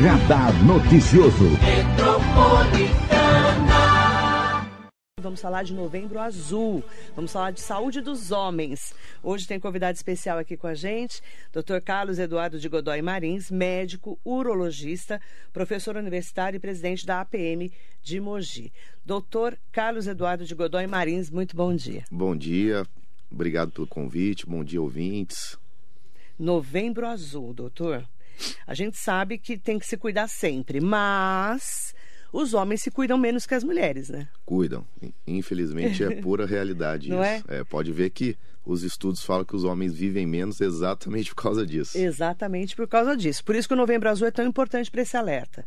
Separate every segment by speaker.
Speaker 1: Radar Noticioso.
Speaker 2: Vamos falar de Novembro Azul. Vamos falar de saúde dos homens. Hoje tem convidado especial aqui com a gente, Dr. Carlos Eduardo de Godoy Marins, médico, urologista, professor universitário e presidente da APM de Mogi. Doutor Carlos Eduardo de Godoy Marins, muito bom dia.
Speaker 3: Bom dia, obrigado pelo convite, bom dia, ouvintes.
Speaker 2: Novembro Azul, doutor. A gente sabe que tem que se cuidar sempre, mas os homens se cuidam menos que as mulheres, né?
Speaker 3: Cuidam. Infelizmente é pura realidade
Speaker 2: Não
Speaker 3: isso. É? pode ver que os estudos falam que os homens vivem menos exatamente por causa disso.
Speaker 2: Exatamente por causa disso. Por isso que o Novembro Azul é tão importante para esse alerta.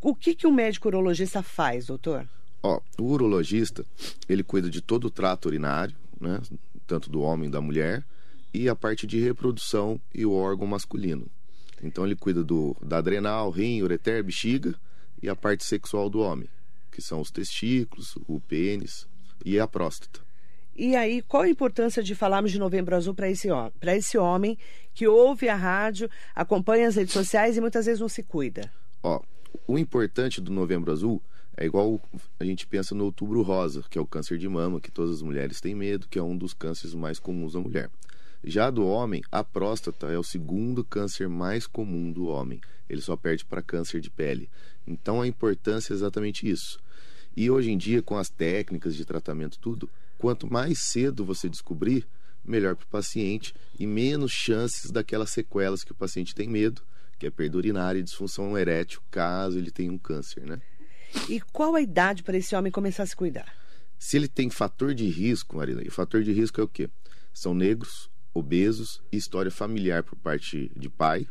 Speaker 2: O que, que um médico urologista faz, doutor?
Speaker 3: Ó, o urologista, ele cuida de todo o trato urinário, né? Tanto do homem e da mulher, e a parte de reprodução e o órgão masculino. Então ele cuida do, da adrenal, rim, ureter, bexiga e a parte sexual do homem, que são os testículos, o pênis e a próstata.
Speaker 2: E aí, qual a importância de falarmos de Novembro Azul para esse, para esse homem que ouve a rádio, acompanha as redes sociais e muitas vezes não se cuida?
Speaker 3: Ó, o importante do Novembro Azul é igual a gente pensa no Outubro Rosa, que é o câncer de mama, que todas as mulheres têm medo, que é um dos cânceres mais comuns da mulher. Já do homem, a próstata é o segundo câncer mais comum do homem. Ele só perde para câncer de pele. Então a importância é exatamente isso. E hoje em dia, com as técnicas de tratamento tudo, quanto mais cedo você descobrir, melhor para o paciente e menos chances daquelas sequelas que o paciente tem medo, que é perda urinária e disfunção erétil, caso ele tenha um câncer, né?
Speaker 2: E qual a idade para esse homem começar a se cuidar?
Speaker 3: Se ele tem fator de risco, Marina, e fator de risco é o quê? São negros, obesos e história familiar por parte de pai,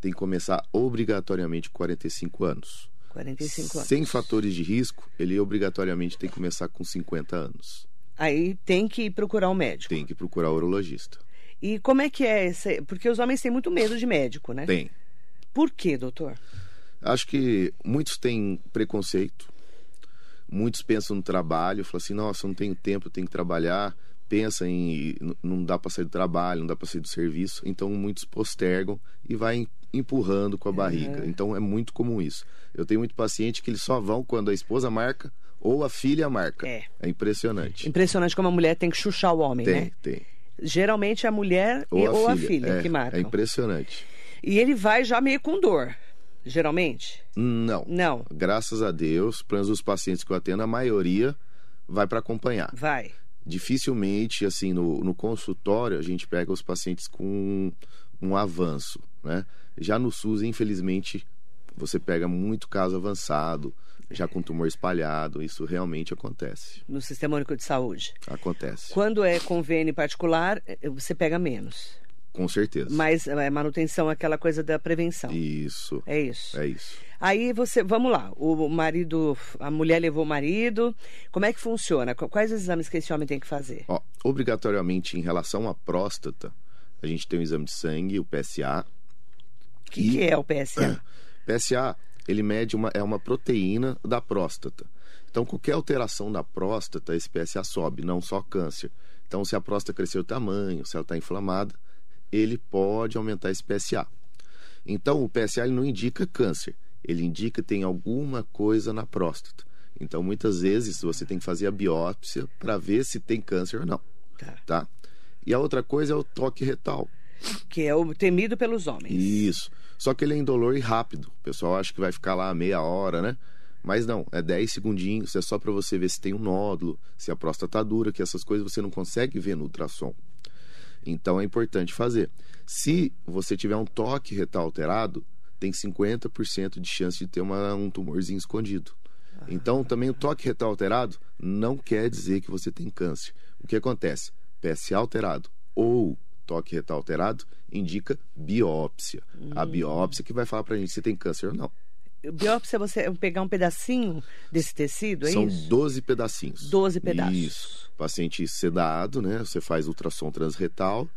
Speaker 3: tem que começar obrigatoriamente com 45 anos.
Speaker 2: 45 anos.
Speaker 3: Sem fatores de risco, ele obrigatoriamente tem que começar com 50 anos.
Speaker 2: Aí tem que procurar um médico.
Speaker 3: Tem que procurar o urologista.
Speaker 2: E como é que é esse... Porque os homens têm muito medo de médico, né?
Speaker 3: Tem.
Speaker 2: Por quê, doutor?
Speaker 3: Acho que muitos têm preconceito. Muitos pensam no trabalho, falam assim: nossa, não tenho tempo, tenho que trabalhar pensa em não dá para sair do trabalho, não dá para sair do serviço, então muitos postergam e vai empurrando com a barriga. Uhum. Então é muito comum isso. Eu tenho muito paciente que eles só vão quando a esposa marca ou a filha marca. É, é impressionante.
Speaker 2: Impressionante como a mulher tem que chuchar o homem,
Speaker 3: tem,
Speaker 2: né?
Speaker 3: Tem.
Speaker 2: Geralmente é a mulher ou, a, ou filha, a filha
Speaker 3: é,
Speaker 2: que marca.
Speaker 3: É impressionante.
Speaker 2: E ele vai já meio com dor geralmente?
Speaker 3: Não.
Speaker 2: Não.
Speaker 3: Graças a Deus, para os pacientes que eu atendo, a maioria vai para acompanhar.
Speaker 2: Vai
Speaker 3: dificilmente, assim, no, no consultório, a gente pega os pacientes com um avanço, né? Já no SUS, infelizmente, você pega muito caso avançado, já com tumor espalhado, isso realmente acontece.
Speaker 2: No Sistema Único de Saúde?
Speaker 3: Acontece.
Speaker 2: Quando é convênio particular, eh, você pega menos?
Speaker 3: Com certeza.
Speaker 2: Mas é, manutenção é aquela coisa da prevenção.
Speaker 3: Isso.
Speaker 2: É isso.
Speaker 3: É isso.
Speaker 2: Aí você, vamos lá, o marido, a mulher levou o marido. Como é que funciona? Quais os exames que esse homem tem que fazer?
Speaker 3: Ó, obrigatoriamente em relação à próstata, a gente tem o exame de sangue, o PSA.
Speaker 2: O que, que, é o PSA?
Speaker 3: PSA, ele mede uma, é uma proteína da próstata. Então, qualquer alteração da próstata, esse PSA sobe, não só câncer. Então, se a próstata cresceu o tamanho, se ela está inflamada, ele pode aumentar esse PSA. Então, o PSA ele não indica câncer, ele indica que tem alguma coisa na próstata. Então, muitas vezes, você tem que fazer a biópsia para ver se tem câncer ou não. Tá. tá. E a outra coisa é o toque retal.
Speaker 2: Que é o temido pelos homens.
Speaker 3: Isso. Só que ele é indolor e rápido. O pessoal acha que vai ficar lá meia hora, né? Mas não, é 10 segundinhos, é só para você ver se tem um nódulo, se a próstata tá dura, que essas coisas você não consegue ver no ultrassom. Então é importante fazer. Se você tiver um toque retal alterado, tem 50% de chance de ter uma, um tumorzinho escondido. Então, também o toque retal alterado não quer dizer que você tem câncer. O que acontece? PSA alterado ou toque retal alterado indica biópsia. Hum. A biópsia que vai falar pra gente se tem câncer ou não.
Speaker 2: Biópsia é você pegar um pedacinho desse tecido, é
Speaker 3: São
Speaker 2: isso? São
Speaker 3: 12 pedacinhos.
Speaker 2: 12 pedaços.
Speaker 3: Isso. Paciente sedado, né? Você faz ultrassom transretal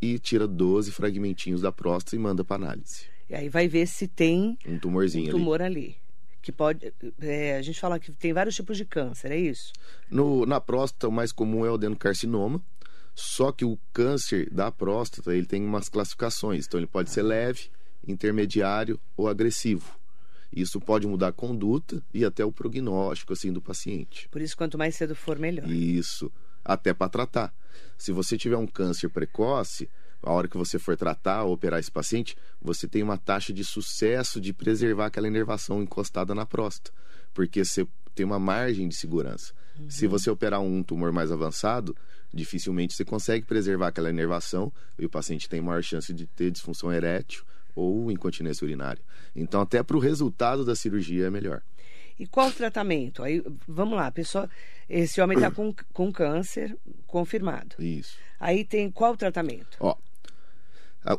Speaker 3: e tira 12 fragmentinhos da próstata e manda para análise.
Speaker 2: E aí vai ver se tem
Speaker 3: um tumorzinho
Speaker 2: um tumor ali. ali. Que pode. É, a gente fala que tem vários tipos de câncer, é isso?
Speaker 3: No, na próstata, o mais comum é o adenocarcinoma. Só que o câncer da próstata ele tem umas classificações. Então ele pode ser leve, intermediário ou agressivo. Isso pode mudar a conduta e até o prognóstico assim do paciente.
Speaker 2: Por isso, quanto mais cedo for, melhor.
Speaker 3: Isso, até para tratar. Se você tiver um câncer precoce, a hora que você for tratar ou operar esse paciente, você tem uma taxa de sucesso de preservar aquela inervação encostada na próstata, porque você tem uma margem de segurança. Uhum. Se você operar um tumor mais avançado, dificilmente você consegue preservar aquela inervação e o paciente tem maior chance de ter disfunção erétil ou incontinência urinária. Então, até para o resultado da cirurgia é melhor.
Speaker 2: E qual o tratamento? Aí, vamos lá, pessoa, esse homem está com, com câncer confirmado.
Speaker 3: Isso.
Speaker 2: Aí tem qual o tratamento?
Speaker 3: Ó,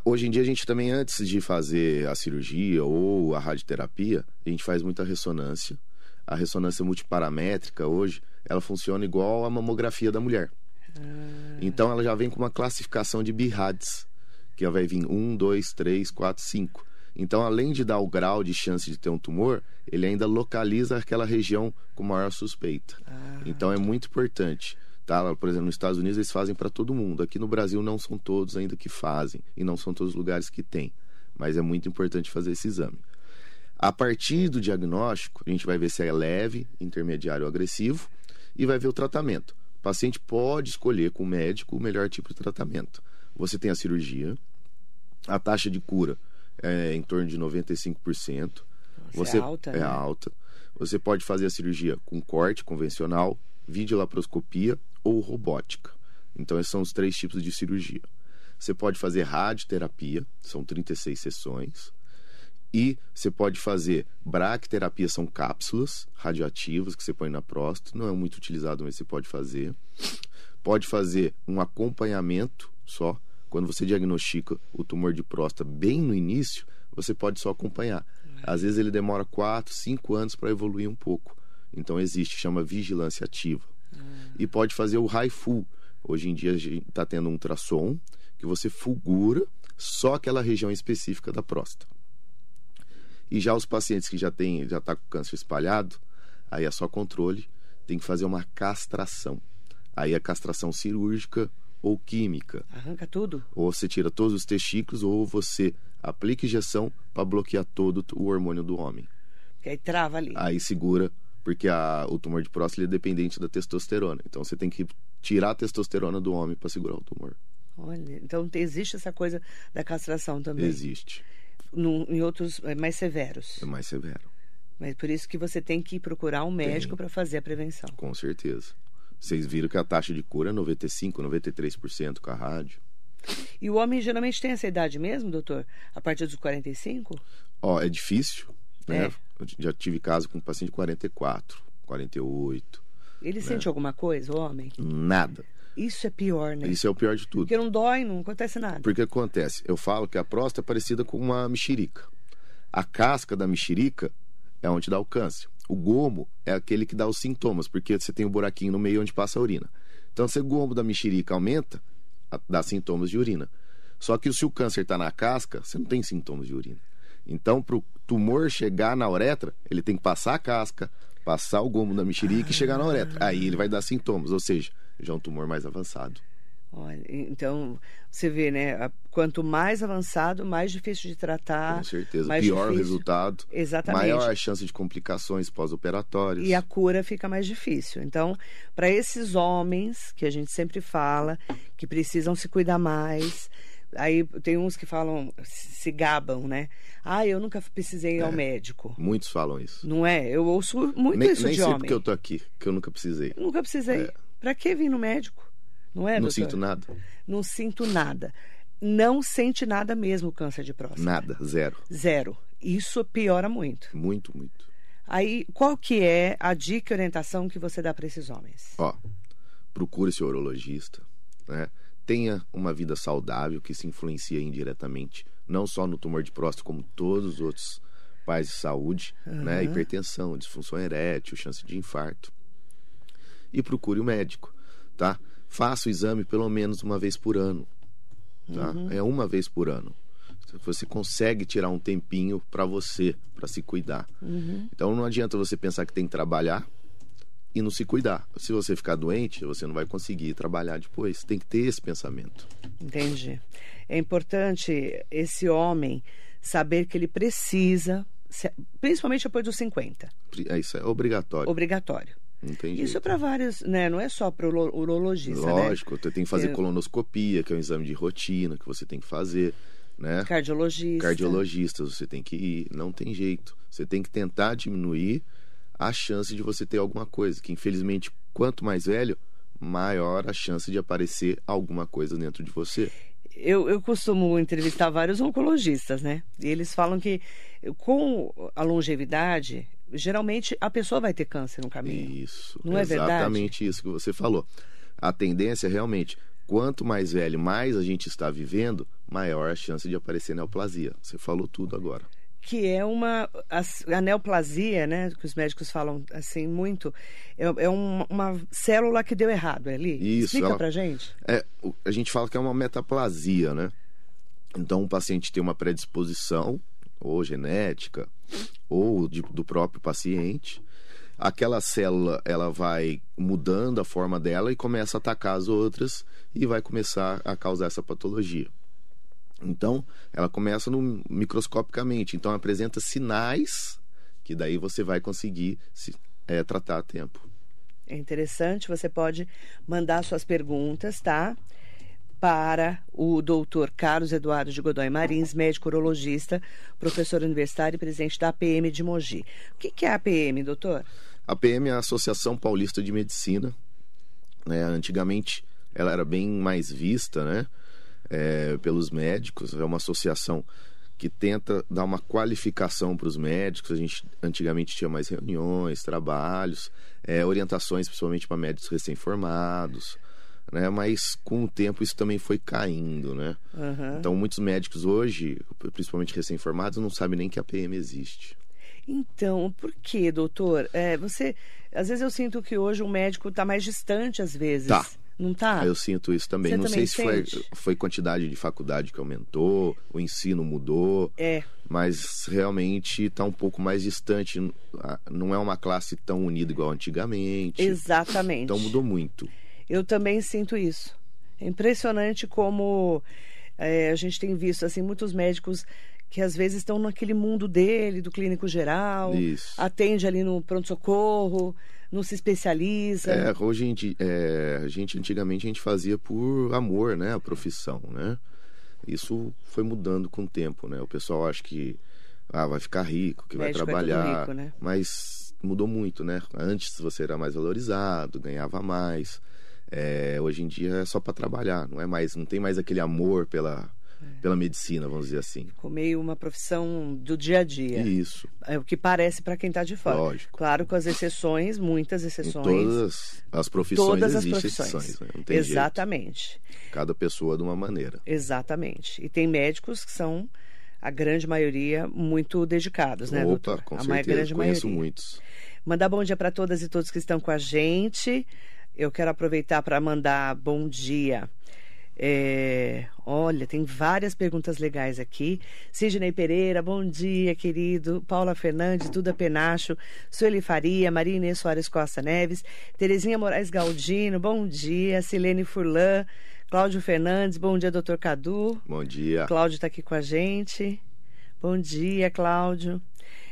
Speaker 3: hoje em dia a gente também, antes de fazer a cirurgia ou a radioterapia, a gente faz muita ressonância. A ressonância multiparamétrica hoje, ela funciona igual a mamografia da mulher. Ah. Então ela já vem com uma classificação de BIRADS que vai vir 1, 2, 3, 4, 5. Então, além de dar o grau de chance de ter um tumor, ele ainda localiza aquela região com maior suspeita. Ah. Então, é muito importante. Tá? Por exemplo, nos Estados Unidos eles fazem para todo mundo. Aqui no Brasil não são todos ainda que fazem e não são todos os lugares que tem. Mas é muito importante fazer esse exame. A partir do diagnóstico, a gente vai ver se é leve, intermediário ou agressivo e vai ver o tratamento. O paciente pode escolher com o médico o melhor tipo de tratamento você tem a cirurgia, a taxa de cura é em torno de 95%. Nossa, você
Speaker 2: é alta,
Speaker 3: é
Speaker 2: né?
Speaker 3: alta. Você pode fazer a cirurgia com corte convencional, videolaparoscopia ou robótica. Então, esses são os três tipos de cirurgia. Você pode fazer radioterapia, são 36 sessões. E você pode fazer braquiterapia, são cápsulas radioativas que você põe na próstata. Não é muito utilizado, mas você pode fazer. Pode fazer um acompanhamento só quando você diagnostica o tumor de próstata bem no início, você pode só acompanhar. Às vezes ele demora 4, 5 anos para evoluir um pouco. Então existe, chama vigilância ativa. E pode fazer o HIFU. Hoje em dia a gente está tendo um ultrassom que você fulgura só aquela região específica da próstata. E já os pacientes que já têm, já está com câncer espalhado, aí é só controle, tem que fazer uma castração. Aí a castração cirúrgica ou química.
Speaker 2: Arranca tudo?
Speaker 3: Ou você tira todos os testículos, ou você aplica injeção para bloquear todo o hormônio do homem.
Speaker 2: Que aí trava ali.
Speaker 3: Aí segura, porque a, o tumor de próstata é dependente da testosterona. Então você tem que tirar a testosterona do homem para segurar o tumor.
Speaker 2: Olha, então existe essa coisa da castração também?
Speaker 3: Existe.
Speaker 2: No, em outros é mais severos?
Speaker 3: É mais severo.
Speaker 2: Mas por isso que você tem que procurar um médico para fazer a prevenção.
Speaker 3: Com certeza. Vocês viram que a taxa de cura é 95, 93% com a rádio.
Speaker 2: E o homem geralmente tem essa idade mesmo, doutor? A partir dos 45?
Speaker 3: Ó, é difícil, né?
Speaker 2: É.
Speaker 3: Já tive caso com um paciente de 44, 48.
Speaker 2: Ele
Speaker 3: né?
Speaker 2: sente alguma coisa, o homem?
Speaker 3: Nada.
Speaker 2: Isso é pior, né?
Speaker 3: Isso é o pior de tudo.
Speaker 2: Porque não dói, não acontece nada.
Speaker 3: Porque acontece? Eu falo que a próstata é parecida com uma mexerica. A casca da mexerica é onde dá o câncer. O gomo é aquele que dá os sintomas, porque você tem um buraquinho no meio onde passa a urina. Então, se o gomo da mexerica aumenta, dá sintomas de urina. Só que se o câncer está na casca, você não tem sintomas de urina. Então, para o tumor chegar na uretra, ele tem que passar a casca, passar o gomo da mexerica ah. e chegar na uretra. Aí ele vai dar sintomas, ou seja, já é um tumor mais avançado.
Speaker 2: Olha, então você vê, né? Quanto mais avançado, mais difícil de tratar.
Speaker 3: Com certeza.
Speaker 2: mais
Speaker 3: Pior o
Speaker 2: difícil.
Speaker 3: resultado.
Speaker 2: Exatamente.
Speaker 3: Maior a chance de complicações pós-operatórias.
Speaker 2: E a cura fica mais difícil. Então, para esses homens que a gente sempre fala, que precisam se cuidar mais. Aí tem uns que falam, se gabam, né? Ah, eu nunca precisei ir ao
Speaker 3: É.
Speaker 2: médico.
Speaker 3: Muitos falam isso.
Speaker 2: Não é? Eu ouço muito
Speaker 3: nem
Speaker 2: isso
Speaker 3: nem
Speaker 2: de
Speaker 3: sei
Speaker 2: homem.
Speaker 3: porque eu tô aqui, que eu nunca precisei.
Speaker 2: Nunca precisei.
Speaker 3: É.
Speaker 2: Pra que vir no médico? Não é,
Speaker 3: não
Speaker 2: doutor?
Speaker 3: sinto nada.
Speaker 2: Não sinto nada. Não sente nada mesmo o câncer de próstata.
Speaker 3: Nada, zero.
Speaker 2: Zero. Isso piora muito.
Speaker 3: Muito, muito.
Speaker 2: Aí, qual que é a dica e orientação que você dá para esses homens?
Speaker 3: Ó, procure seu urologista, né? Tenha uma vida saudável que se influencia indiretamente, não só no tumor de próstata, como todos os outros pais de saúde, né? Hipertensão, disfunção erétil, chance de infarto. E procure o médico, tá? Faça o exame pelo menos uma vez por ano, tá? É uma vez por ano. Você consegue tirar um tempinho para você, para se cuidar. Então não adianta você pensar que tem que trabalhar e não se cuidar. Se você ficar doente, você não vai conseguir trabalhar depois. Tem que ter esse pensamento.
Speaker 2: Entendi. É importante esse homem saber que ele precisa, principalmente depois dos 50,
Speaker 3: É, isso é obrigatório.
Speaker 2: obrigatório.
Speaker 3: Tem
Speaker 2: Isso é para vários, né? Não é só para o urologista, né?
Speaker 3: Lógico, você tem que fazer colonoscopia, que é um exame de rotina que você tem que fazer, né?
Speaker 2: Cardiologista.
Speaker 3: Cardiologista, você tem que ir, não tem jeito. Você tem que tentar diminuir a chance de você ter alguma coisa, que infelizmente, quanto mais velho, maior a chance de aparecer alguma coisa dentro de você.
Speaker 2: Eu, eu costumo entrevistar vários oncologistas, né? E eles falam que com a longevidade, geralmente a pessoa vai ter câncer no caminho.
Speaker 3: Isso.
Speaker 2: Não é verdade?
Speaker 3: Exatamente isso que você falou. A tendência realmente, quanto mais velho, mais a gente está vivendo, maior a chance de aparecer neoplasia. Você falou tudo agora.
Speaker 2: Que é uma. A, neoplasia, né? Que os médicos falam assim muito, é, é um- uma célula que deu errado é ali.
Speaker 3: Isso,
Speaker 2: Explica
Speaker 3: ela-
Speaker 2: pra gente.
Speaker 3: É, a gente fala que é uma metaplasia, né? Então o paciente tem uma predisposição, ou genética, ou de- do próprio paciente. Aquela célula, ela vai mudando a forma dela e começa a atacar as outras e vai começar a causar essa patologia. Então, ela começa no, microscopicamente. Então, apresenta sinais que daí você vai conseguir se, é, tratar a tempo.
Speaker 2: É interessante, você pode mandar suas perguntas, tá? Para o doutor Carlos Eduardo de Godoy Marins, médico urologista, professor universitário e presidente da APM de Mogi. O que, que é a APM, doutor?
Speaker 3: A PM é a Associação Paulista de Medicina. Né? Antigamente ela era bem mais vista né? É, pelos médicos. É uma associação que tenta dar uma qualificação para os médicos. A gente antigamente tinha mais reuniões, trabalhos, é, orientações principalmente para médicos recém-formados. Né? Mas com o tempo isso também foi caindo. Né?
Speaker 2: Aham.
Speaker 3: Então muitos médicos hoje, principalmente recém-formados, não sabem nem que a PM existe.
Speaker 2: Então, por que, doutor? É, você, às vezes eu sinto que hoje o médico está mais distante, às vezes.
Speaker 3: Tá.
Speaker 2: Não tá?
Speaker 3: Eu sinto isso também.
Speaker 2: Você
Speaker 3: não
Speaker 2: também
Speaker 3: sei se foi,
Speaker 2: sente?
Speaker 3: foi quantidade de faculdade que aumentou, o ensino mudou,
Speaker 2: É,
Speaker 3: mas realmente está um pouco mais distante. Ah, Não é uma classe tão unida igual antigamente.
Speaker 2: exatamente.
Speaker 3: Então mudou muito.
Speaker 2: Eu também sinto isso. É impressionante como é, a gente tem visto assim muitos médicos que às vezes estão naquele mundo dele, do clínico geral,
Speaker 3: Isso.
Speaker 2: atende ali no pronto-socorro, não se especializa.
Speaker 3: É, hoje a gente, é, a gente antigamente a gente fazia por amor, né, a profissão, né? Isso foi mudando com o tempo, né? O pessoal acha que ah, vai ficar rico, que vai
Speaker 2: Médico é tudo
Speaker 3: trabalhar,
Speaker 2: rico, né?
Speaker 3: mas mudou muito, né? Antes você era mais valorizado, ganhava mais. É, hoje em dia é só para trabalhar, não é mais, não tem mais aquele amor pela
Speaker 2: É.
Speaker 3: pela medicina, vamos dizer assim.
Speaker 2: Ficou meio uma profissão do dia a dia.
Speaker 3: Isso,
Speaker 2: É o que parece para quem está de fora.
Speaker 3: Lógico.
Speaker 2: Claro, com as exceções, muitas
Speaker 3: em
Speaker 2: exceções.
Speaker 3: todas as profissões
Speaker 2: todas as
Speaker 3: existem
Speaker 2: profissões.
Speaker 3: exceções, né? não tem jeito.
Speaker 2: Exatamente.
Speaker 3: Cada pessoa de uma maneira.
Speaker 2: Exatamente. E tem médicos que são, a grande maioria, muito dedicados, né,
Speaker 3: Opa,
Speaker 2: doutor?
Speaker 3: com
Speaker 2: a
Speaker 3: certeza,
Speaker 2: grande
Speaker 3: conheço
Speaker 2: maioria.
Speaker 3: muitos.
Speaker 2: Mandar bom dia para todas e todos que estão com a gente. Eu quero aproveitar para mandar bom dia. É, olha, tem várias perguntas legais aqui. Sidney Pereira, bom dia, querido. Paula Fernandes, Duda Penacho, Sueli Faria, Maria Inês Soares Costa Neves, Terezinha Moraes Galdino, bom dia. Silene Furlan, Cláudio Fernandes, bom dia, doutor Cadu.
Speaker 3: Bom dia.
Speaker 2: Cláudio está aqui com a gente. Bom dia, Cláudio.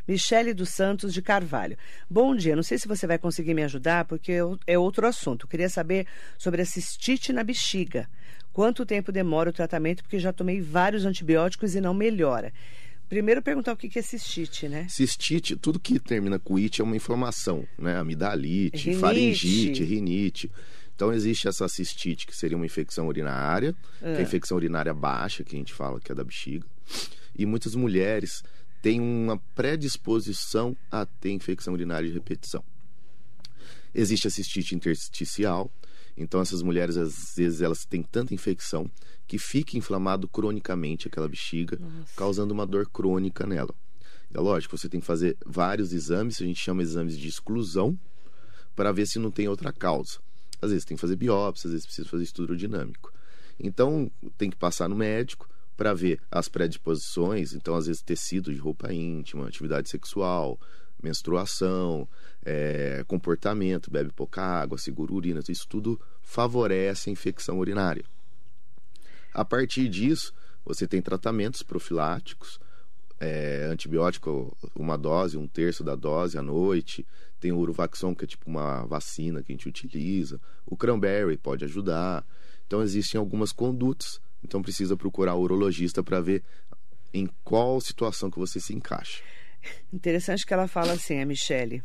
Speaker 2: Michele dos Santos de Carvalho. Bom dia, não sei se você vai conseguir me ajudar, porque é outro assunto. Eu queria saber sobre a cistite na bexiga. Quanto tempo demora o tratamento, porque já tomei vários antibióticos e não melhora. Primeiro perguntar o que é cistite, né?
Speaker 3: Cistite, tudo que termina com it é uma inflamação, né? Amidalite,
Speaker 2: Rinite.
Speaker 3: faringite, rinite. Então existe essa cistite, que seria uma infecção urinária, que é a infecção urinária baixa, que a gente fala que é da bexiga. E muitas mulheres têm uma predisposição a ter infecção urinária de repetição. Existe a cistite intersticial, então essas mulheres às vezes elas têm tanta infecção que fica inflamado cronicamente aquela bexiga, causando uma dor crônica nela. É lógico, você tem que fazer vários exames, a gente chama exames de exclusão, para ver se não tem outra causa. Às vezes tem que fazer biópsia, às vezes precisa fazer estudo dinâmico. Então, tem que passar no médico para ver as predisposições, então às vezes tecido de roupa íntima, atividade sexual, menstruação, é, comportamento, bebe pouca água, segura urina, isso tudo favorece a infecção urinária. A partir disso, você tem tratamentos profiláticos, é, antibiótico, uma dose, um terço da dose à noite. Tem o Urovaxon, que é tipo uma vacina que a gente utiliza. O Cranberry pode ajudar. Então, existem algumas condutas. Então, precisa procurar o urologista para ver em qual situação que você se encaixa.
Speaker 2: Interessante que ela fala assim, a Michele.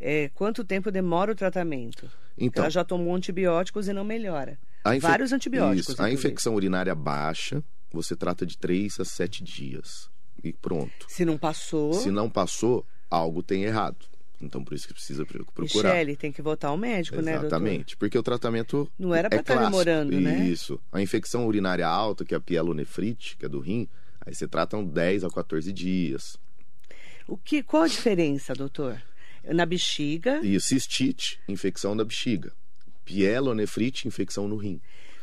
Speaker 2: É, quanto tempo demora o tratamento? Então, ela já tomou antibióticos e não melhora. Infe... Vários antibióticos.
Speaker 3: Isso, a infecção urinária baixa, você trata de 3 a 7 dias. E pronto.
Speaker 2: Se não passou.
Speaker 3: Se não passou, algo tem errado. Então, por isso que precisa procurar.
Speaker 2: Michele, tem que voltar ao médico,
Speaker 3: Exatamente,
Speaker 2: né?
Speaker 3: Exatamente, porque o tratamento
Speaker 2: Não era para
Speaker 3: é
Speaker 2: estar demorando, né?
Speaker 3: Isso. A infecção urinária alta, que é a pielonefrite, que é do rim, aí você trata um 10 a 14 dias.
Speaker 2: O que, qual a diferença, doutor? Na bexiga?
Speaker 3: E cistite, infecção da bexiga. Pielonefrite, infecção no rim.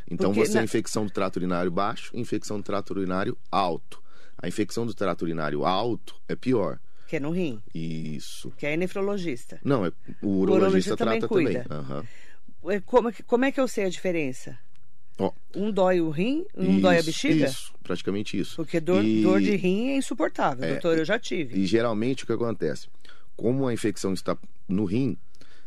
Speaker 3: Então Porque você na... infecção do trato urinário baixo, infecção do trato urinário alto. A infecção do trato urinário alto é pior.
Speaker 2: Que é no rim.
Speaker 3: Isso.
Speaker 2: Que é nefrologista.
Speaker 3: Não, é, o urologista, o urologista trata também.
Speaker 2: também. Uhum. Como, como é que eu sei a diferença?
Speaker 3: Oh.
Speaker 2: Um dói o rim, um isso, dói a bexiga?
Speaker 3: Isso, praticamente isso.
Speaker 2: Porque dor, e... dor de rim é insuportável, é, doutor, eu já tive.
Speaker 3: E geralmente o que acontece? Como a infecção está no rim,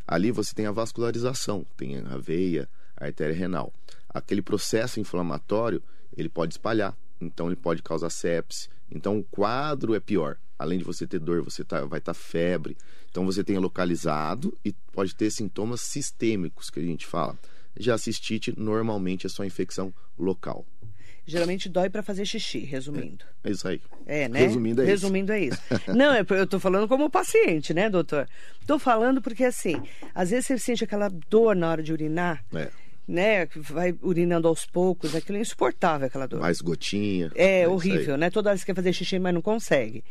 Speaker 3: ali você tem a vascularização, tem a veia, a artéria renal. Aquele processo inflamatório, ele pode espalhar, então ele pode causar sepse. Então o quadro é pior. Além de você ter dor, você tá, vai estar tá febre. Então você tem localizado e pode ter sintomas sistêmicos, que a gente fala. Já cistite normalmente é só infecção local.
Speaker 2: Geralmente dói para fazer xixi, resumindo.
Speaker 3: É, é, isso aí.
Speaker 2: É, né?
Speaker 3: Resumindo é
Speaker 2: resumindo
Speaker 3: isso.
Speaker 2: é isso. Não, eu tô falando como paciente, né, doutor? Tô falando porque assim, às vezes você sente aquela dor na hora de urinar.
Speaker 3: É
Speaker 2: né, vai urinando aos poucos, aquilo é insuportável, aquela dor.
Speaker 3: Mais gotinha.
Speaker 2: É, é horrível, né? Toda hora você quer fazer xixi, mas não consegue.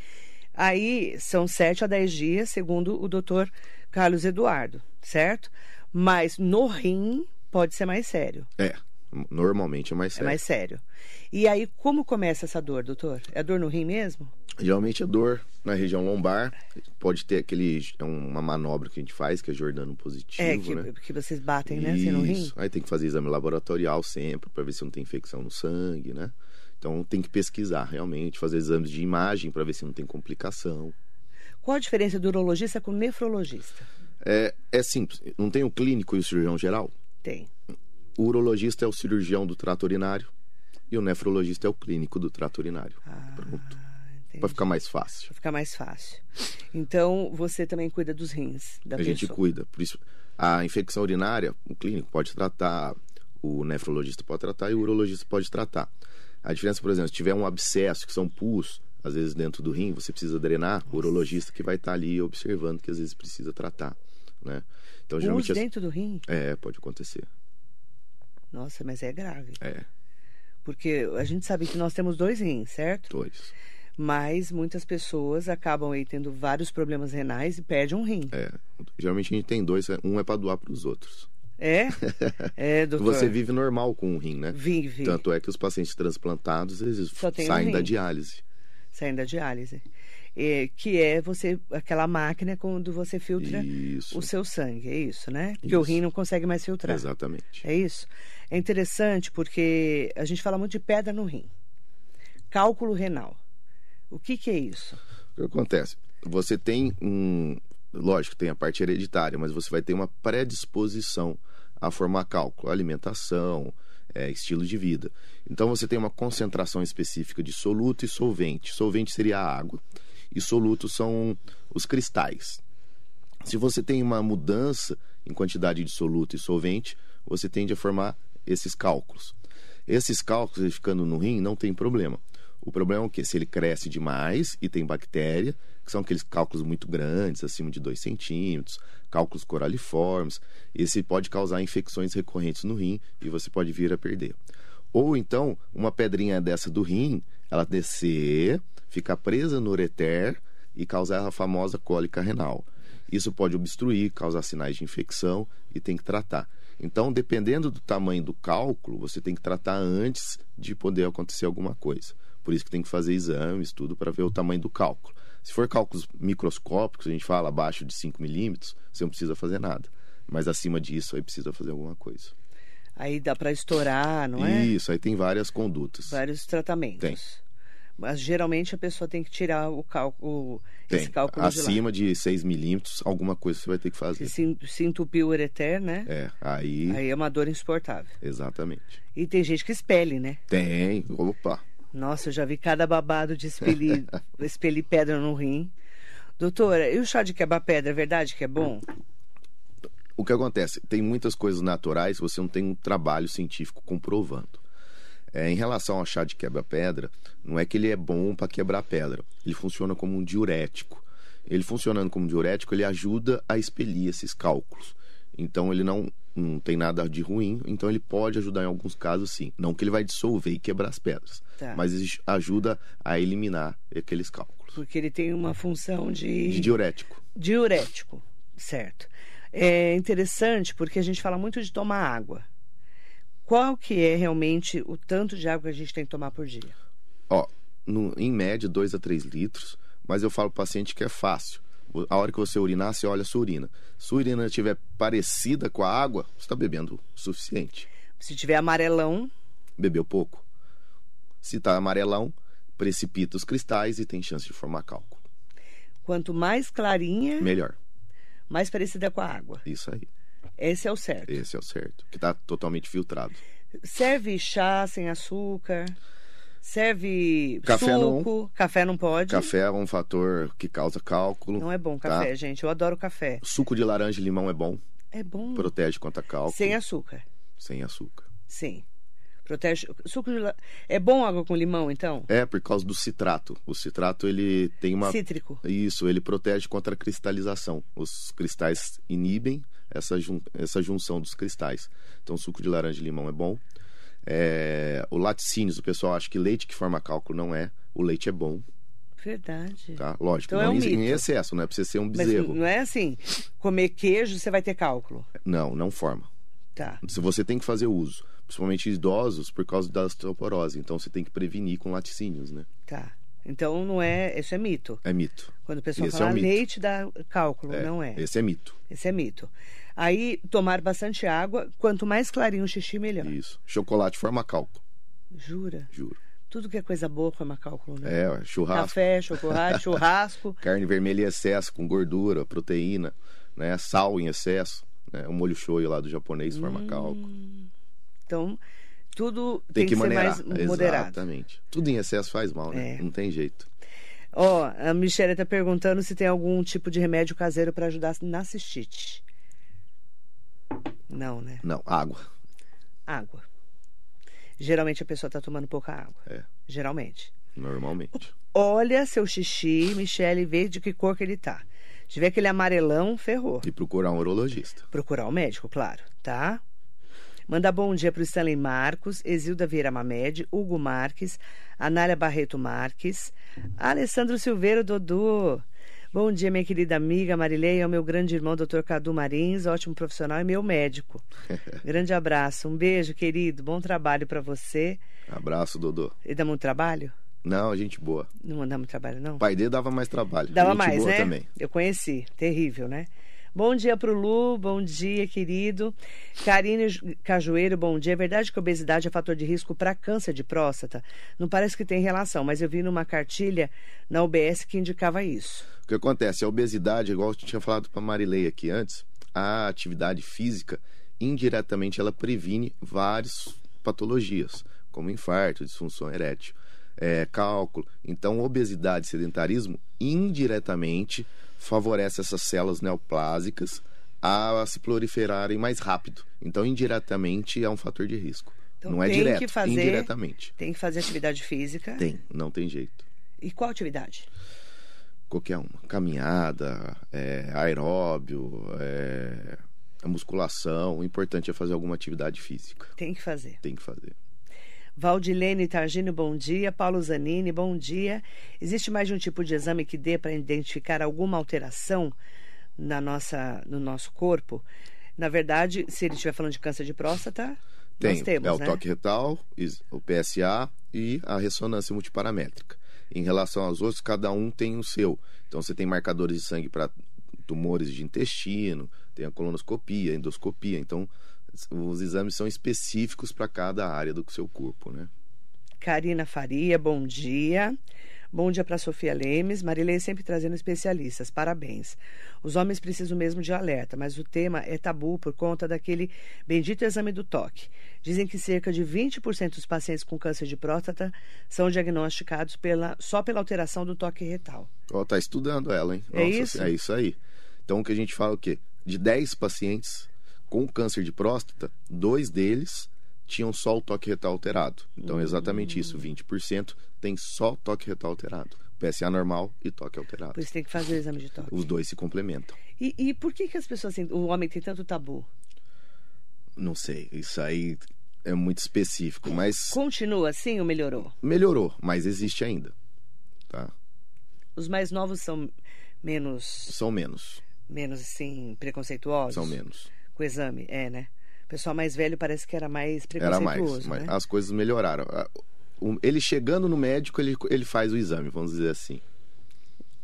Speaker 2: Aí são 7 a 10 dias, segundo o doutor Carlos Eduardo, certo? Mas no rim pode ser mais sério.
Speaker 3: É, normalmente é mais sério.
Speaker 2: É mais sério. E aí, como começa essa dor, doutor? É dor no rim mesmo?
Speaker 3: Geralmente é dor na região lombar. Pode ter aquele. É uma manobra que a gente faz, que é Jordano positivo.
Speaker 2: É, que,
Speaker 3: né?
Speaker 2: que vocês batem, né? Assim, no rim.
Speaker 3: Aí tem que fazer exame laboratorial sempre para ver se não tem infecção no sangue, né? Então tem que pesquisar realmente, fazer exames de imagem para ver se não tem complicação.
Speaker 2: Qual a diferença do urologista com nefrologista?
Speaker 3: É, é simples. Não tem o clínico e o cirurgião geral?
Speaker 2: Tem.
Speaker 3: O urologista é o cirurgião do trato urinário e o nefrologista é o clínico do trato urinário.
Speaker 2: Ah,
Speaker 3: Pronto. Para ficar mais fácil.
Speaker 2: Para ficar mais fácil. Então, você também cuida dos rins da
Speaker 3: a
Speaker 2: pessoa.
Speaker 3: gente cuida. Por isso, a infecção urinária, o clínico pode tratar, o nefrologista pode tratar e o urologista pode tratar. A diferença, por exemplo, se tiver um abscesso, que são pus, às vezes dentro do rim, você precisa drenar, o urologista que vai estar ali observando que às vezes precisa tratar, né?
Speaker 2: Então, pus geralmente dentro do rim?
Speaker 3: É, pode acontecer.
Speaker 2: Nossa, mas é grave.
Speaker 3: É.
Speaker 2: Porque a gente sabe que nós temos dois rins, certo?
Speaker 3: Dois
Speaker 2: mas muitas pessoas acabam aí tendo vários problemas renais e perdem um rim.
Speaker 3: É, geralmente a gente tem dois, um é para doar para os outros.
Speaker 2: É? É, doutor.
Speaker 3: Você vive normal com um rim, né?
Speaker 2: Vive.
Speaker 3: Tanto é que os pacientes transplantados, eles saem um da diálise.
Speaker 2: Saem da diálise. É, que é você aquela máquina quando você filtra
Speaker 3: isso.
Speaker 2: o seu sangue, é isso, né? Porque isso. o rim não consegue mais filtrar.
Speaker 3: Exatamente.
Speaker 2: É isso. É interessante porque a gente fala muito de pedra no rim. Cálculo renal. O que, que é isso?
Speaker 3: O que acontece? Você tem um. Lógico, tem a parte hereditária, mas você vai ter uma predisposição a formar cálculo, alimentação, é, estilo de vida. Então você tem uma concentração específica de soluto e solvente. Solvente seria a água e soluto são os cristais. Se você tem uma mudança em quantidade de soluto e solvente, você tende a formar esses cálculos. Esses cálculos ficando no rim não tem problema. O problema é que se ele cresce demais e tem bactéria, que são aqueles cálculos muito grandes, acima de 2 centímetros, cálculos coraliformes, esse pode causar infecções recorrentes no rim e você pode vir a perder. Ou então, uma pedrinha dessa do rim, ela descer, ficar presa no ureter e causar a famosa cólica renal. Isso pode obstruir, causar sinais de infecção e tem que tratar. Então, dependendo do tamanho do cálculo, você tem que tratar antes de poder acontecer alguma coisa. Por isso que tem que fazer exames, tudo, para ver o tamanho do cálculo. Se for cálculos microscópicos, a gente fala abaixo de 5 milímetros, você não precisa fazer nada. Mas acima disso, aí precisa fazer alguma coisa.
Speaker 2: Aí dá para estourar, não é?
Speaker 3: Isso, aí tem várias condutas.
Speaker 2: Vários tratamentos.
Speaker 3: Tem.
Speaker 2: Mas geralmente a pessoa tem que tirar o cálculo,
Speaker 3: Tem.
Speaker 2: esse cálculo de lá.
Speaker 3: Acima de 6 milímetros, alguma coisa você vai ter que fazer.
Speaker 2: Se, se entupiu o ureter, né?
Speaker 3: É, aí,
Speaker 2: Aí é uma dor insuportável.
Speaker 3: exatamente.
Speaker 2: E tem gente que expele, né?
Speaker 3: Tem, opa.
Speaker 2: Nossa, eu já vi cada babado de expelir, expelir pedra no rim. Doutora, e o chá de quebra-pedra, é verdade que é bom?
Speaker 3: O que acontece? Tem muitas coisas naturais, você não tem um trabalho científico comprovando. É, em relação ao chá de quebra-pedra, não é que ele é bom para quebrar pedra. Ele funciona como um diurético. Ele funcionando como diurético, ele ajuda a expelir esses cálculos. Então ele não, não tem nada de ruim, então ele pode ajudar em alguns casos sim. Não que ele vai dissolver e quebrar as pedras,
Speaker 2: Tá.
Speaker 3: mas ele ajuda a eliminar aqueles cálculos.
Speaker 2: Porque ele tem uma função
Speaker 3: De
Speaker 2: de
Speaker 3: diurético.
Speaker 2: diurético, certo? É interessante porque a gente fala muito de tomar água. Qual que é realmente o tanto de água que a gente tem que tomar por dia?
Speaker 3: Ó, no- em média, 2 a 3 litros, mas eu falo pro paciente que é fácil. O- A hora que você urinar, você olha a sua urina. Se a urina estiver parecida com a água, você está bebendo o suficiente.
Speaker 2: Se tiver amarelão,
Speaker 3: Bebeu pouco. Se está amarelão, precipita os cristais e tem chance de formar cálculo.
Speaker 2: quanto mais clarinha,
Speaker 3: Melhor.
Speaker 2: mais parecida com a água.
Speaker 3: Isso aí.
Speaker 2: Esse é o certo.
Speaker 3: Esse é o certo. Que está totalmente filtrado.
Speaker 2: Serve chá sem açúcar, serve
Speaker 3: Café não.
Speaker 2: suco, café não pode.
Speaker 3: Café é um fator que causa cálculo.
Speaker 2: Não é bom
Speaker 3: tá?
Speaker 2: café, gente. Eu adoro café.
Speaker 3: Suco de laranja e limão é bom.
Speaker 2: É bom.
Speaker 3: Protege contra cálculo.
Speaker 2: Sem açúcar.
Speaker 3: Sem açúcar.
Speaker 2: Sim. Protege. Suco de la... É bom água com limão, então?
Speaker 3: É, por causa do citrato. O citrato, ele tem uma...
Speaker 2: Cítrico.
Speaker 3: Isso, ele protege contra a cristalização. Os cristais inibem essa, jun... essa junção dos cristais. Então, suco de laranja e limão é bom. É... O laticínios, o pessoal acha que leite que forma cálculo não é. O leite é bom,
Speaker 2: Verdade.
Speaker 3: tá? Lógico,
Speaker 2: Então é
Speaker 3: não
Speaker 2: um
Speaker 3: em- em excesso, não é pra você ser um
Speaker 2: Mas
Speaker 3: bezerro.
Speaker 2: não é assim, comer queijo você vai ter cálculo.
Speaker 3: Não, não forma.
Speaker 2: Tá.
Speaker 3: Se você tem que fazer uso, principalmente idosos, por causa da osteoporose. Então, você tem que prevenir com laticínios, né?
Speaker 2: Tá. Então não é. Isso é mito.
Speaker 3: É mito.
Speaker 2: Quando o pessoal
Speaker 3: Esse
Speaker 2: fala
Speaker 3: é um
Speaker 2: leite dá cálculo,
Speaker 3: É,
Speaker 2: não é.
Speaker 3: Esse é mito.
Speaker 2: Esse é mito. Aí, tomar bastante água, quanto mais clarinho o xixi, melhor.
Speaker 3: Isso. Chocolate forma cálculo,
Speaker 2: Jura?
Speaker 3: juro.
Speaker 2: Tudo que é coisa boa forma cálculo, né?
Speaker 3: É, churrasco.
Speaker 2: Café, chocolate, churrasco.
Speaker 3: carne vermelha em excesso, com gordura, proteína, né? Sal em excesso, né? O molho shoyu lá do japonês forma
Speaker 2: Hum,
Speaker 3: cálculo.
Speaker 2: Então, tudo tem,
Speaker 3: Tem que
Speaker 2: ser
Speaker 3: maneirar.
Speaker 2: mais moderado.
Speaker 3: Exatamente. Tudo em excesso faz mal, né?
Speaker 2: É.
Speaker 3: Não tem jeito.
Speaker 2: Ó, a Michelle está perguntando se tem algum tipo de remédio caseiro para ajudar na cistite. Não, né?
Speaker 3: Não, água.
Speaker 2: Água. Geralmente a pessoa está tomando pouca água.
Speaker 3: É,
Speaker 2: Geralmente.
Speaker 3: normalmente.
Speaker 2: Olha seu xixi, Michelle, e vê de que cor que ele tá. Se tiver aquele amarelão, ferrou.
Speaker 3: E procurar um urologista.
Speaker 2: Procurar o médico, claro, tá? Manda bom dia para o Stanley Marcos, Exilda Vieira Mamed, Hugo Marques, Anália Barreto Marques, Alessandro Silveiro Dodô. Bom dia, minha querida amiga Marilei, é o meu grande irmão, Dr. Cadu Marins, ótimo profissional e meu médico. grande abraço, um beijo, querido, bom trabalho para você.
Speaker 3: Abraço, Dodô.
Speaker 2: E dá muito trabalho?
Speaker 3: Não, gente boa.
Speaker 2: Não dá muito trabalho, não?
Speaker 3: O pai dele dava mais trabalho.
Speaker 2: Dava
Speaker 3: gente
Speaker 2: mais,
Speaker 3: boa
Speaker 2: né?
Speaker 3: também.
Speaker 2: Eu conheci. Terrível, né? Bom dia pro Lu, bom dia, querido. Karine Cajueiro, bom dia. É verdade que obesidade é fator de risco para câncer de próstata? Não parece que tem relação, mas eu vi numa cartilha na UBS que indicava isso.
Speaker 3: O que acontece? A obesidade, igual eu tinha falado para Marilei aqui antes, a atividade física, indiretamente, ela previne várias patologias, como infarto, disfunção erétil, é, cálculo. Então, obesidade e sedentarismo, indiretamente, favorece essas células neoplásicas a se proliferarem mais rápido. Então, indiretamente, é um fator de risco.
Speaker 2: Então,
Speaker 3: não é
Speaker 2: tem
Speaker 3: direto,
Speaker 2: que fazer-
Speaker 3: indiretamente.
Speaker 2: Tem que fazer atividade física.
Speaker 3: Tem, não tem jeito.
Speaker 2: E qual atividade?
Speaker 3: qualquer uma. Caminhada, é, aeróbio, é, musculação. O importante é fazer alguma atividade física.
Speaker 2: Tem que fazer.
Speaker 3: Tem que fazer.
Speaker 2: Valdilene Targino, bom dia. Paulo Zanini, bom dia. Existe mais de um tipo de exame que dê para identificar alguma alteração na nossa, no nosso corpo? Na verdade, se ele estiver falando de câncer de próstata,
Speaker 3: Tem
Speaker 2: nós temos,
Speaker 3: é o
Speaker 2: né?
Speaker 3: toque retal, o PSA e a ressonância multiparamétrica. Em relação aos outros, cada um tem o seu. Então você tem marcadores de sangue para tumores de intestino, tem a colonoscopia, endoscopia. Então os exames são específicos para cada área do seu corpo, né?
Speaker 2: Karina Faria, bom dia. Bom dia para Sofia Lemes. Marilei sempre trazendo especialistas. Parabéns. Os homens precisam mesmo de alerta, mas o tema é tabu por conta daquele bendito exame do toque. Dizem que cerca de 20% dos pacientes com câncer de próstata são diagnosticados pela, só pela alteração do toque retal.
Speaker 3: Ó, tá estudando ela, hein?
Speaker 2: É isso?
Speaker 3: É isso aí. Então o que a gente fala é o quê? De 10 pacientes com câncer de próstata, dois deles tinham só o toque retal alterado. Então é exatamente isso, 20% tem só toque retal alterado. PSA normal e toque alterado.
Speaker 2: Por isso tem que fazer o exame de toque.
Speaker 3: Os dois se complementam.
Speaker 2: E, e por que, que as pessoas, têm- o homem tem tanto tabu?
Speaker 3: Não sei, isso aí é muito específico, mas
Speaker 2: Continua assim ou melhorou?
Speaker 3: melhorou, mas existe ainda. Tá?
Speaker 2: Os mais novos são menos,
Speaker 3: São menos,
Speaker 2: menos assim, preconceituosos?
Speaker 3: são menos.
Speaker 2: Com o exame, é, né? O pessoal mais velho parece que era mais
Speaker 3: Era mais,
Speaker 2: né?
Speaker 3: as coisas melhoraram. A- o- Ele chegando no médico, ele, ele faz o exame, vamos dizer assim.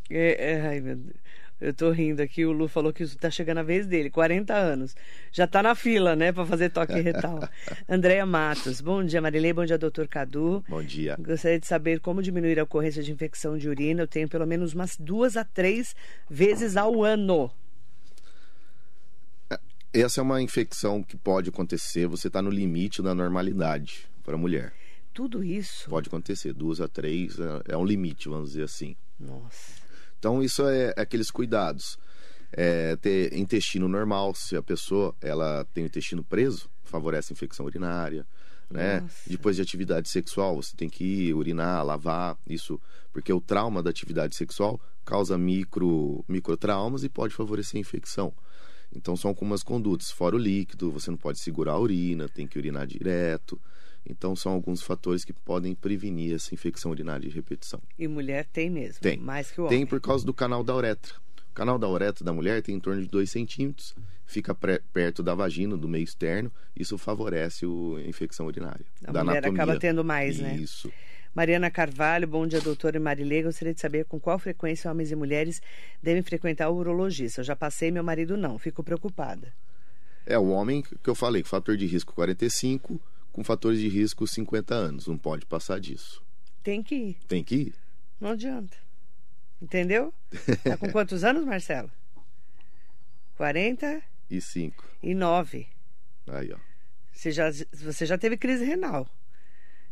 Speaker 2: É, é, ai, meu Deus. Eu tô rindo aqui, o Lu falou que tá chegando a vez dele, 40 anos. Já tá na fila, né, pra fazer toque retal. Andréia Matos, bom dia, Marilei, bom dia, doutor Cadu.
Speaker 3: Bom dia.
Speaker 2: Gostaria de saber como diminuir a ocorrência de infecção de urina. Eu tenho pelo menos umas duas a três vezes ao ano.
Speaker 3: Essa é uma infecção que pode acontecer, você está no limite da normalidade para a mulher.
Speaker 2: Tudo isso?
Speaker 3: Pode acontecer, duas a três é, é um limite, vamos dizer assim.
Speaker 2: Nossa.
Speaker 3: Então isso é, é aqueles cuidados. É, ter intestino normal, se a pessoa ela tem o intestino preso, favorece a infecção urinária. Né? Depois de atividade sexual, você tem que ir urinar, lavar, isso, porque o trauma da atividade sexual causa micro, microtraumas e pode favorecer a infecção. Então são algumas condutas, fora o líquido, você não pode segurar a urina, tem que urinar direto. Então são alguns fatores que podem prevenir essa infecção urinária de repetição.
Speaker 2: E mulher tem mesmo?
Speaker 3: Tem.
Speaker 2: Mais que o homem?
Speaker 3: Tem por causa do canal da uretra. O canal da uretra da mulher tem em torno de 2 centímetros, fica perto da vagina, do meio externo. Isso favorece a infecção urinária.
Speaker 2: A mulher
Speaker 3: anatomia.
Speaker 2: acaba tendo mais, né?
Speaker 3: Isso.
Speaker 2: Mariana Carvalho, bom dia, doutora e Marilê. Gostaria de saber com qual frequência homens e mulheres devem frequentar o urologista. Eu já passei, meu marido não. Fico preocupada.
Speaker 3: É o homem que eu falei, fator de risco 45, com fatores de risco 50 anos. Não pode passar disso.
Speaker 2: Tem que ir.
Speaker 3: Tem que ir.
Speaker 2: Não adianta. Entendeu? Tá com quantos anos, Marcelo? 49.
Speaker 3: E 5. Aí, ó.
Speaker 2: Você já, você já teve crise renal.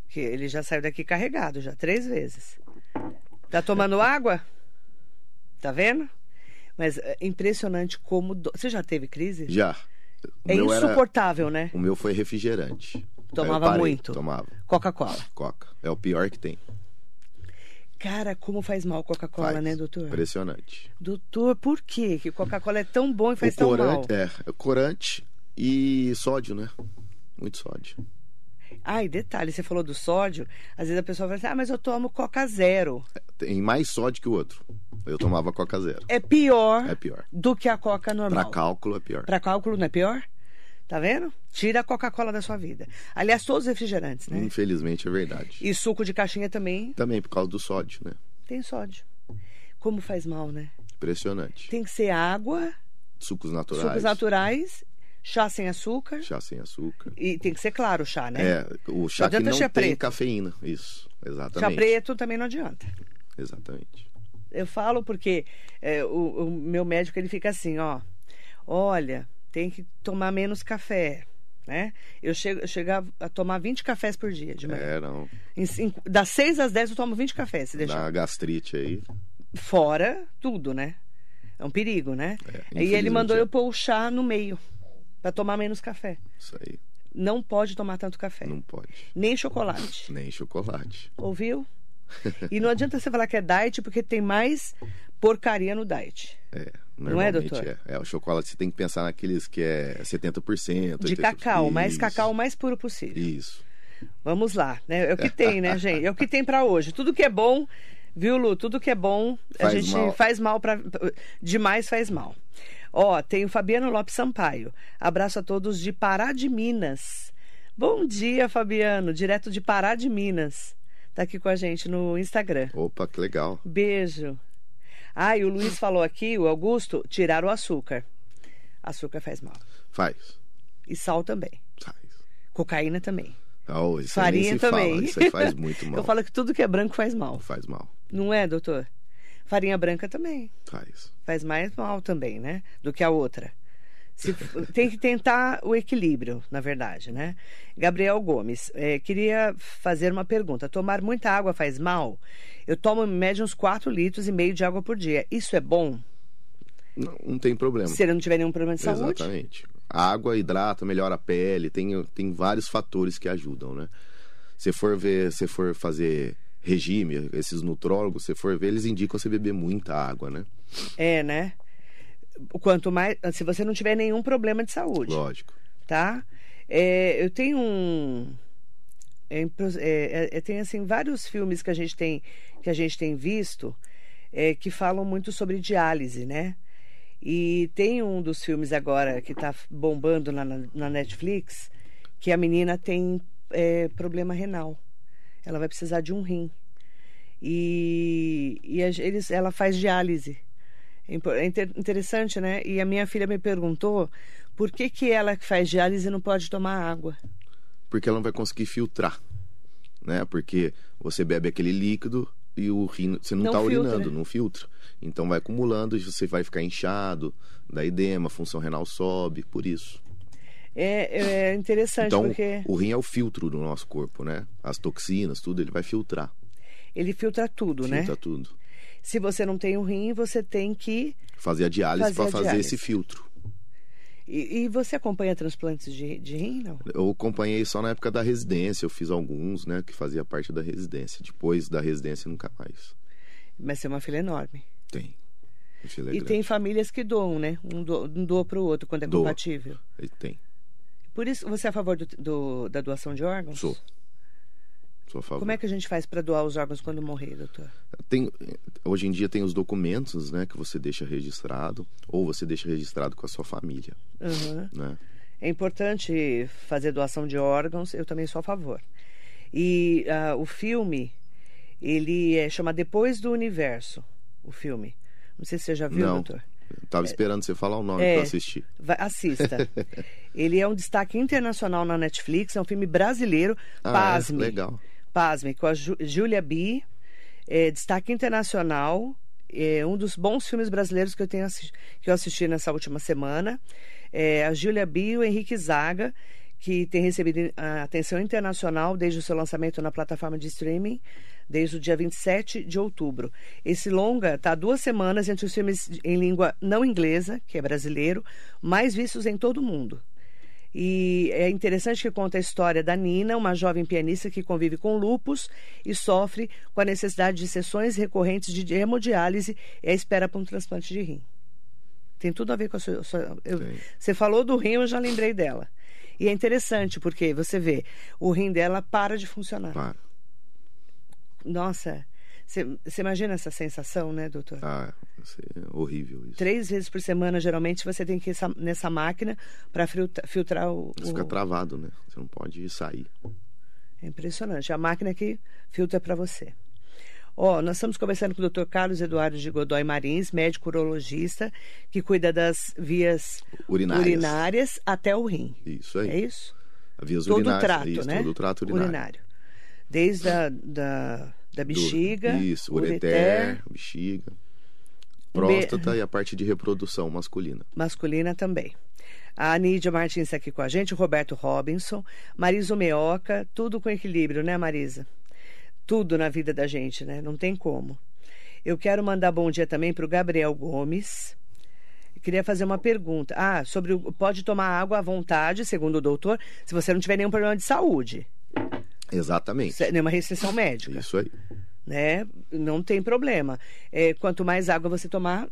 Speaker 2: Que ele já saiu daqui carregado, já três vezes. Tá tomando água? Tá vendo? Mas é impressionante como. do- Você já teve crise?
Speaker 3: Já. O
Speaker 2: É
Speaker 3: meu era-
Speaker 2: insuportável, né?
Speaker 3: O meu foi refrigerante.
Speaker 2: Tomava
Speaker 3: parei,
Speaker 2: muito?
Speaker 3: Tomava.
Speaker 2: Coca-Cola.
Speaker 3: Coca. É o pior que tem.
Speaker 2: Cara, como faz mal Coca-Cola, né, doutor?
Speaker 3: Impressionante.
Speaker 2: Doutor, por quê? que Coca-Cola é tão bom e faz
Speaker 3: o
Speaker 2: tão mal?
Speaker 3: corante, é, é corante e sódio, né? Muito sódio.
Speaker 2: Ah, e detalhe, você falou do sódio. Às vezes a pessoa fala assim, ah, mas eu tomo Coca Zero.
Speaker 3: Tem mais sódio que o outro. Eu tomava Coca Zero.
Speaker 2: É pior
Speaker 3: É pior.
Speaker 2: do que a Coca
Speaker 3: Pra
Speaker 2: normal.
Speaker 3: cálculo é pior.
Speaker 2: Pra cálculo não é pior? Tá vendo? Tira a Coca-Cola da sua vida. Aliás, todos os refrigerantes, né?
Speaker 3: Infelizmente é verdade.
Speaker 2: E suco de caixinha também
Speaker 3: Também por causa do sódio, né?
Speaker 2: tem sódio. Como faz mal, né?
Speaker 3: Impressionante.
Speaker 2: Tem que ser água,
Speaker 3: Sucos naturais.
Speaker 2: sucos naturais, chá sem açúcar.
Speaker 3: Chá sem açúcar.
Speaker 2: E tem que ser claro o chá, né?
Speaker 3: É, o chá
Speaker 2: Não
Speaker 3: que
Speaker 2: adianta
Speaker 3: não
Speaker 2: chá
Speaker 3: tem
Speaker 2: preto.
Speaker 3: cafeína. Isso,
Speaker 2: Chá
Speaker 3: exatamente.
Speaker 2: preto também não adianta.
Speaker 3: Exatamente.
Speaker 2: Eu falo porque é, o, o meu médico ele fica assim, ó. Olha, tem que tomar menos café, né? Eu chego, eu chegava a tomar 20 cafés por dia de manhã.
Speaker 3: É, não.
Speaker 2: Em cinco- das 6 às 10 eu tomo 20 cafés, se deixar.
Speaker 3: Na gastrite aí.
Speaker 2: Fora tudo, né? É um perigo, né?
Speaker 3: É,
Speaker 2: e ele mandou eu pôr o chá no meio, pra tomar menos café.
Speaker 3: Isso aí.
Speaker 2: Não pode tomar tanto café,
Speaker 3: Não pode.
Speaker 2: nem chocolate.
Speaker 3: Nem chocolate.
Speaker 2: Ouviu? E não adianta você falar que é diet, porque tem mais porcaria no diet.
Speaker 3: É,
Speaker 2: Não é, doutor?
Speaker 3: é. É, o chocolate você tem que pensar naqueles que é 70%.
Speaker 2: De
Speaker 3: 80%.
Speaker 2: cacau, mais
Speaker 3: Isso,
Speaker 2: cacau mais puro possível.
Speaker 3: Isso.
Speaker 2: Vamos lá, né? É o que tem, né, gente? É o que tem pra hoje. Tudo que é bom, viu, Lu? Tudo que é bom, a
Speaker 3: Faz
Speaker 2: gente
Speaker 3: mal.
Speaker 2: faz mal para demais faz mal. Ó, tem o Fabiano Lopes Sampaio. Abraço a todos de Pará de Minas. Bom dia, Fabiano, direto de Pará de Minas. Tá aqui com a gente no Instagram.
Speaker 3: Opa, que legal.
Speaker 2: Beijo. Ah, e o Luiz falou aqui, o Augusto, tirar o açúcar. Açúcar faz mal.
Speaker 3: Faz.
Speaker 2: E sal também.
Speaker 3: Faz.
Speaker 2: Cocaína também.
Speaker 3: Oh, isso
Speaker 2: Farinha também.
Speaker 3: Fala. Isso faz muito mal.
Speaker 2: Eu falo que tudo que é branco faz mal.
Speaker 3: Faz mal.
Speaker 2: Não é, doutor? Farinha branca também.
Speaker 3: Faz.
Speaker 2: Faz mais mal também, né? Do que a outra. Se- tem que tentar o equilíbrio, na verdade, né? Gabriel Gomes, eh, queria fazer uma pergunta. Tomar muita água faz mal? Eu tomo em média uns 4 litros e meio de água por dia. Isso é bom?
Speaker 3: Não, não tem problema.
Speaker 2: Se ele não tiver nenhum problema de saúde?
Speaker 3: Exatamente. A água hidrata, melhora a pele, tem, tem vários fatores que ajudam, né? Se for ver, se for fazer regime, esses nutrólogos, se for ver, eles indicam você beber muita água, né?
Speaker 2: É, né? Quanto mais. Se você não tiver nenhum problema de saúde.
Speaker 3: Lógico.
Speaker 2: tá? É, eu tenho um é, impro- é, é, tem assim vários filmes que a gente tem que a gente tem visto é, que falam muito sobre diálise, né? E tem um dos filmes agora que está bombando na, na- Netflix que a menina tem é, problema renal. Ela vai precisar de um rim. E, e eles, ela faz diálise. É É inter- interessante, né? E a minha filha me perguntou por que, que ela que faz diálise não pode tomar água.
Speaker 3: Porque ela não vai conseguir filtrar, né? Porque você bebe aquele líquido e o rim, você não está urinando, não filtra. Então vai acumulando e você vai ficar inchado, dá edema, a função renal sobe, por isso.
Speaker 2: É, é interessante
Speaker 3: Então,
Speaker 2: porque
Speaker 3: o rim é o filtro do nosso corpo, né? As toxinas, tudo, ele vai filtrar.
Speaker 2: ele filtra tudo, né?
Speaker 3: Filtra tudo.
Speaker 2: Se você não tem um rim, você tem que.
Speaker 3: Fazer a diálise para fazer
Speaker 2: diálise.
Speaker 3: esse filtro.
Speaker 2: E, e você acompanha transplantes de, de rim, não?
Speaker 3: Eu acompanhei só na época da residência, eu fiz alguns, né, que fazia parte da residência. Depois da residência, nunca mais.
Speaker 2: Mas você é uma filha enorme.
Speaker 3: Tem. É
Speaker 2: e
Speaker 3: grande.
Speaker 2: tem famílias que doam, né? Um, do, um doa para o outro quando é
Speaker 3: Doa.
Speaker 2: compatível.
Speaker 3: E Tem.
Speaker 2: Por isso, você é a favor do, do- da doação de órgãos?
Speaker 3: Sou. Sou a favor.
Speaker 2: Como é que a gente faz para doar os órgãos quando morrer, doutor?
Speaker 3: Tem, hoje em dia tem os documentos, né, que você deixa registrado, ou você deixa registrado com a sua família,
Speaker 2: Aham.
Speaker 3: né?
Speaker 2: É importante fazer doação de órgãos, eu também sou a favor. E ah, o filme, ele é, chama Depois do Universo, o filme. Não sei se você já viu,
Speaker 3: Não.
Speaker 2: doutor.
Speaker 3: Eu Tava esperando você falar o nome
Speaker 2: É.
Speaker 3: pra assistir.
Speaker 2: Vai- assista. ele é um destaque internacional na Netflix, é um filme brasileiro.
Speaker 3: Ah, é?
Speaker 2: Pasme.
Speaker 3: Legal.
Speaker 2: Pasme, com a Ju- Julia B. É, destaque internacional. É um dos bons filmes brasileiros que eu, tenho que eu assisti nessa última semana. É, a Julia B e o Henrique Zaga, que tem recebido atenção internacional desde o seu lançamento na plataforma de streaming, desde o dia 27 de outubro. Esse longa está duas semanas entre os filmes em língua não inglesa, que é brasileiro, mais vistos em todo o mundo. E é interessante que conta a história da Nina, uma jovem pianista que convive com lupus e sofre com a necessidade de sessões recorrentes de hemodiálise e a espera para um transplante de rim. Tem tudo a ver com a sua. eu- você falou do rim, eu já lembrei dela. E é interessante porque você vê, o rim dela para de funcionar.
Speaker 3: Para.
Speaker 2: Nossa, você, imagina essa sensação, né, doutor?
Speaker 3: Ah, é horrível isso.
Speaker 2: Três vezes por semana, geralmente, você tem que ir essa- nessa máquina para filtrar o.
Speaker 3: Você
Speaker 2: o-
Speaker 3: fica travado, né? Você não pode sair.
Speaker 2: É impressionante. A máquina que filtra para você. Ó, nós estamos conversando com o Dr. Carlos Eduardo de Godoy Marins, médico urologista, que cuida das vias
Speaker 3: Urinárias.
Speaker 2: urinárias até o rim.
Speaker 3: Isso aí.
Speaker 2: É isso?
Speaker 3: Vias
Speaker 2: Todo o
Speaker 3: urinárias.
Speaker 2: trato,
Speaker 3: isso,
Speaker 2: né?
Speaker 3: Todo o trato urinário.
Speaker 2: Desde a da, da
Speaker 3: Do-
Speaker 2: bexiga,
Speaker 3: Isso,
Speaker 2: ureter,
Speaker 3: ureter, bexiga, próstata e a parte de reprodução masculina.
Speaker 2: masculina também. A Nídia Martins está aqui com a gente, o Roberto Robinson, Marisa Meoca, tudo com equilíbrio, né, Marisa? Tudo na vida da gente, né? Não tem como. Eu quero mandar bom dia também para o Gabriel Gomes. Eu Queria fazer uma pergunta. Ah, sobre o pode tomar água à vontade, segundo o doutor, se você não tiver nenhum problema de saúde,
Speaker 3: Exatamente.
Speaker 2: se- nenhuma restrição médica.
Speaker 3: Isso aí.
Speaker 2: né? Não tem problema. É, quanto mais água você tomar,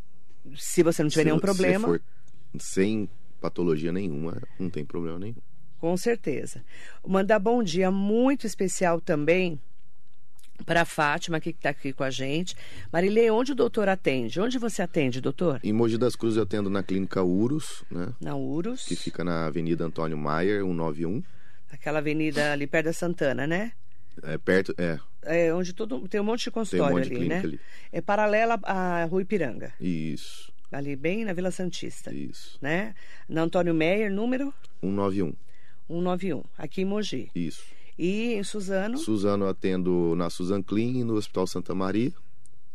Speaker 2: se você não tiver
Speaker 3: Se-
Speaker 2: nenhum problema,
Speaker 3: Se for sem patologia nenhuma, não tem problema nenhum.
Speaker 2: com certeza. Mandar bom dia muito especial também para a Fátima, que está aqui com a gente. Marilê, onde o doutor atende? Onde você atende, doutor?
Speaker 3: Em Mogi das Cruzes eu atendo na clínica Urus, né?
Speaker 2: Na Urus,
Speaker 3: Que fica na Avenida Antônio Maier, 191.
Speaker 2: Aquela avenida ali perto da Santana, né?
Speaker 3: É perto, é,
Speaker 2: É onde todo, tem um monte de
Speaker 3: tem um
Speaker 2: consultório
Speaker 3: monte de
Speaker 2: ali, né?
Speaker 3: clínica ali.
Speaker 2: É paralela à Rua Ipiranga,
Speaker 3: Isso,
Speaker 2: ali bem na Vila Santista,
Speaker 3: isso.
Speaker 2: né? Na Antônio Meyer, número
Speaker 3: 191,
Speaker 2: 191, aqui em Mogi.
Speaker 3: isso.
Speaker 2: E em Suzano?
Speaker 3: Suzano atendo na Suzan Clean, no Hospital Santa Maria.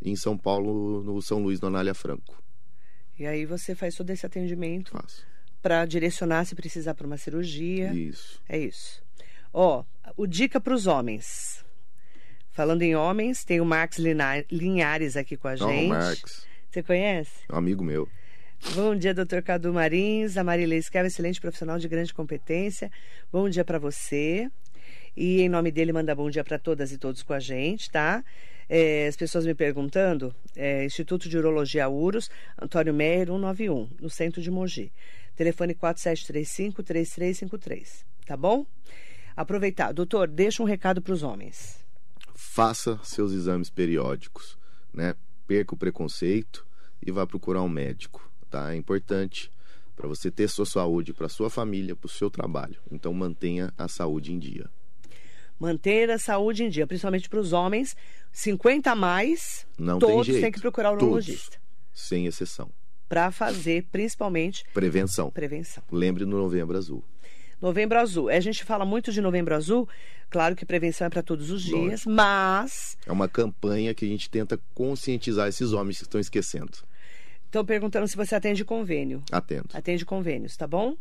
Speaker 3: E em São Paulo, no São Luís, no Anália Franco.
Speaker 2: E aí você faz todo esse atendimento
Speaker 3: Faço.
Speaker 2: Para direcionar se precisar para uma cirurgia.
Speaker 3: Isso.
Speaker 2: É isso. Ó, o dica para os homens. Falando em homens, tem o Lina- Linhares aqui com a
Speaker 3: Não,
Speaker 2: gente.
Speaker 3: Marx,
Speaker 2: Você conhece?
Speaker 3: um amigo meu.
Speaker 2: Bom dia, doutor Cadu Marins. A Marília Esquerra, excelente profissional de grande competência. Bom dia para você. E em nome dele, manda bom dia para todas e todos com a gente, tá? É, as pessoas me perguntando, é, Instituto de Urologia UROS, Antônio Meyer 191, no centro de Mogi. Telefone 4735-3353, tá bom? Aproveitar. Doutor, deixa um recado para os homens.
Speaker 3: Faça seus exames periódicos, né? Perca o preconceito e vá procurar um médico, tá? É importante para você ter sua saúde, para sua família, para o seu trabalho. Então mantenha a saúde em dia.
Speaker 2: Manter a saúde em dia, principalmente para os homens, 50 a mais,
Speaker 3: Não tem
Speaker 2: todos
Speaker 3: jeito.
Speaker 2: têm que procurar o urologista.
Speaker 3: Sem exceção.
Speaker 2: Para fazer principalmente
Speaker 3: Prevenção.
Speaker 2: prevenção.
Speaker 3: Lembre do Novembro Azul.
Speaker 2: Novembro Azul. A gente fala muito de Novembro Azul, claro que prevenção é para todos os dias, mas
Speaker 3: É uma campanha que a gente tenta conscientizar esses homens que estão esquecendo.
Speaker 2: estão perguntando se você atende convênio.
Speaker 3: Atento.
Speaker 2: Atende convênios, tá bom?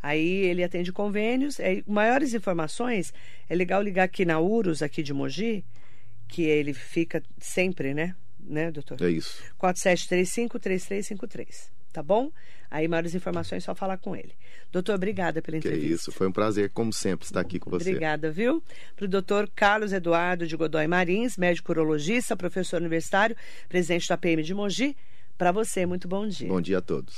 Speaker 2: Aí ele atende convênios. É, maiores informações, é legal ligar aqui na URUS, aqui de Mogi, que ele fica sempre, né? Né, doutor?
Speaker 3: É isso.
Speaker 2: 4735-3353, tá bom? Aí maiores informações, é só falar com ele. Doutor, obrigada pela
Speaker 3: Que é
Speaker 2: entrevista.
Speaker 3: isso. Foi um prazer, como sempre, estar aqui com você.
Speaker 2: Obrigada, viu? Para o doutor Carlos Eduardo de Godoy Marins, médico urologista, professor universitário, presidente da PM de Mogi. Para você, muito bom dia.
Speaker 3: Bom dia a todos.